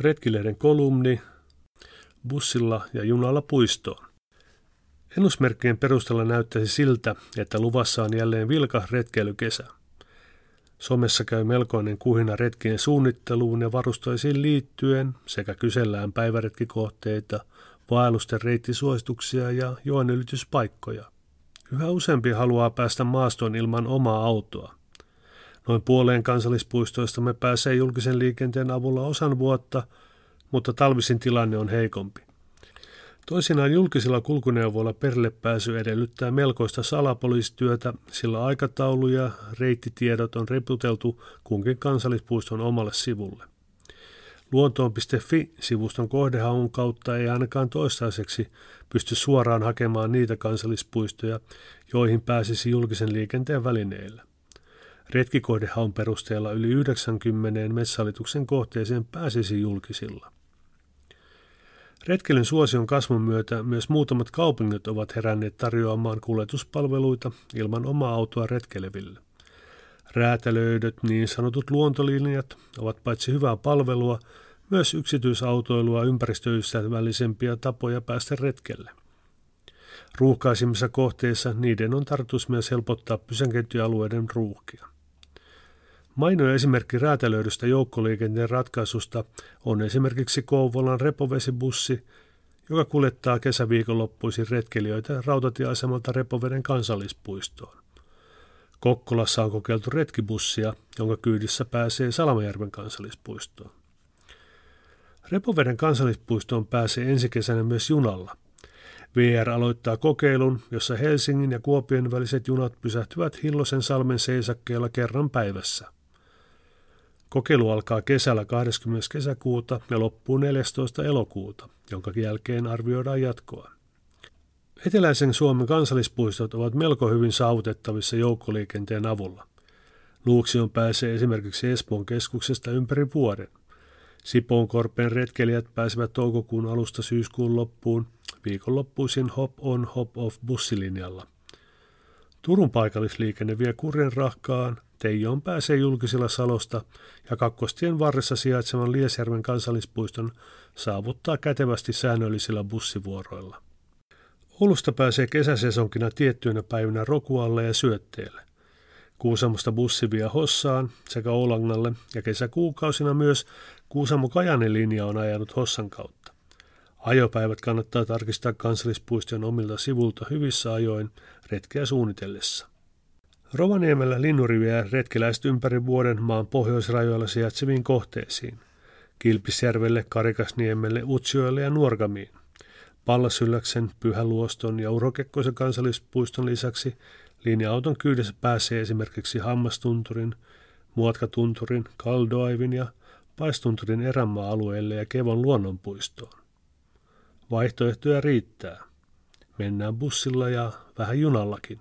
Retkilehden kolumni bussilla ja junalla puistoon. Ennusmerkkien perusteella näyttäisi siltä, että luvassa on jälleen vilkas retkeilykesä. Somessa käy melkoinen kuhina retkien suunnitteluun ja varustoisiin liittyen sekä kysellään päiväretkikohteita, vaellusten reittisuosituksia ja joen ylityspaikkoja. Yhä useampi haluaa päästä maastoon ilman omaa autoa. Noin puoleen kansallispuistoista me pääsee julkisen liikenteen avulla osan vuotta, mutta talvisin tilanne on heikompi. Toisinaan julkisilla kulkuneuvoilla perille pääsy edellyttää melkoista salapoliisityötä, sillä aikataulu ja reittitiedot on reputeltu kunkin kansallispuiston omalle sivulle. Luontoon.fi-sivuston kohdehaun kautta ei ainakaan toistaiseksi pysty suoraan hakemaan niitä kansallispuistoja, joihin pääsisi julkisen liikenteen välineillä. Retkikohdehaun perusteella yli 90 metsähallituksen kohteeseen pääsisi julkisilla. Retkelyn suosion kasvun myötä myös muutamat kaupungit ovat heränneet tarjoamaan kuljetuspalveluita ilman omaa autoa retkeleville. Räätälöidyt niin sanotut luontolinjat ovat paitsi hyvää palvelua, myös yksityisautoilua ympäristöystävällisempiä tapoja päästä retkelle. Ruuhkaisimmissa kohteissa niiden on tarkoitus myös helpottaa pysäköintialueiden ruuhkia. Mainoja esimerkki räätälöidystä joukkoliikenteen ratkaisusta on esimerkiksi Kouvolan repovesibussi, joka kuljettaa kesäviikonloppuisin retkelijöitä rautatieasemalta Repoveden kansallispuistoon. Kokkolassa on kokeiltu retkibussia, jonka kyydissä pääsee Salamajärven kansallispuistoon. Repoveden kansallispuistoon pääsee ensi kesänä myös junalla. VR aloittaa kokeilun, jossa Helsingin ja Kuopion väliset junat pysähtyvät Hillosen salmen seisakkeella kerran päivässä. Kokeilu alkaa kesällä 20. kesäkuuta ja loppuu 14. elokuuta, jonka jälkeen arvioidaan jatkoa. Eteläisen Suomen kansallispuistot ovat melko hyvin saavutettavissa joukkoliikenteen avulla. Luuksion pääsee esimerkiksi Espoon keskuksesta ympäri vuoden. Sipoonkorpeen retkelijät pääsevät toukokuun alusta syyskuun loppuun viikonloppuisin hop on hop off bussilinjalla. Turun paikallisliikenne vie kurjen rahkaan Teijoon pääsee julkisilla Salosta ja kakkostien varressa sijaitsevan Liesjärven kansallispuiston saavuttaa kätevästi säännöllisillä bussivuoroilla. Oulusta pääsee kesäsesonkina tiettyinä päivinä Rokualle ja Syötteelle. Kuusamosta bussi vie Hossaan sekä Oulangalle ja kesäkuukausina myös Kuusamo Kajanen linja on ajanut Hossan kautta. Ajopäivät kannattaa tarkistaa kansallispuiston omilta sivulta hyvissä ajoin retkeä suunnitellessa. Rovaniemellä linnuriviä retkeläiset ympäri vuoden maan pohjoisrajoilla sijaitseviin kohteisiin. Kilpisjärvelle, Karikasniemelle, Utsioille ja Nuorgamiin. Pallasylläksen, Pyhäluoston ja Urokekkoisen kansallispuiston lisäksi linja-auton kyydessä pääsee esimerkiksi Hammastunturin, Muotkatunturin, Kaldoaivin ja Paistunturin erämaa-alueelle ja Kevon luonnonpuistoon. Vaihtoehtoja riittää. Mennään bussilla ja vähän junallakin.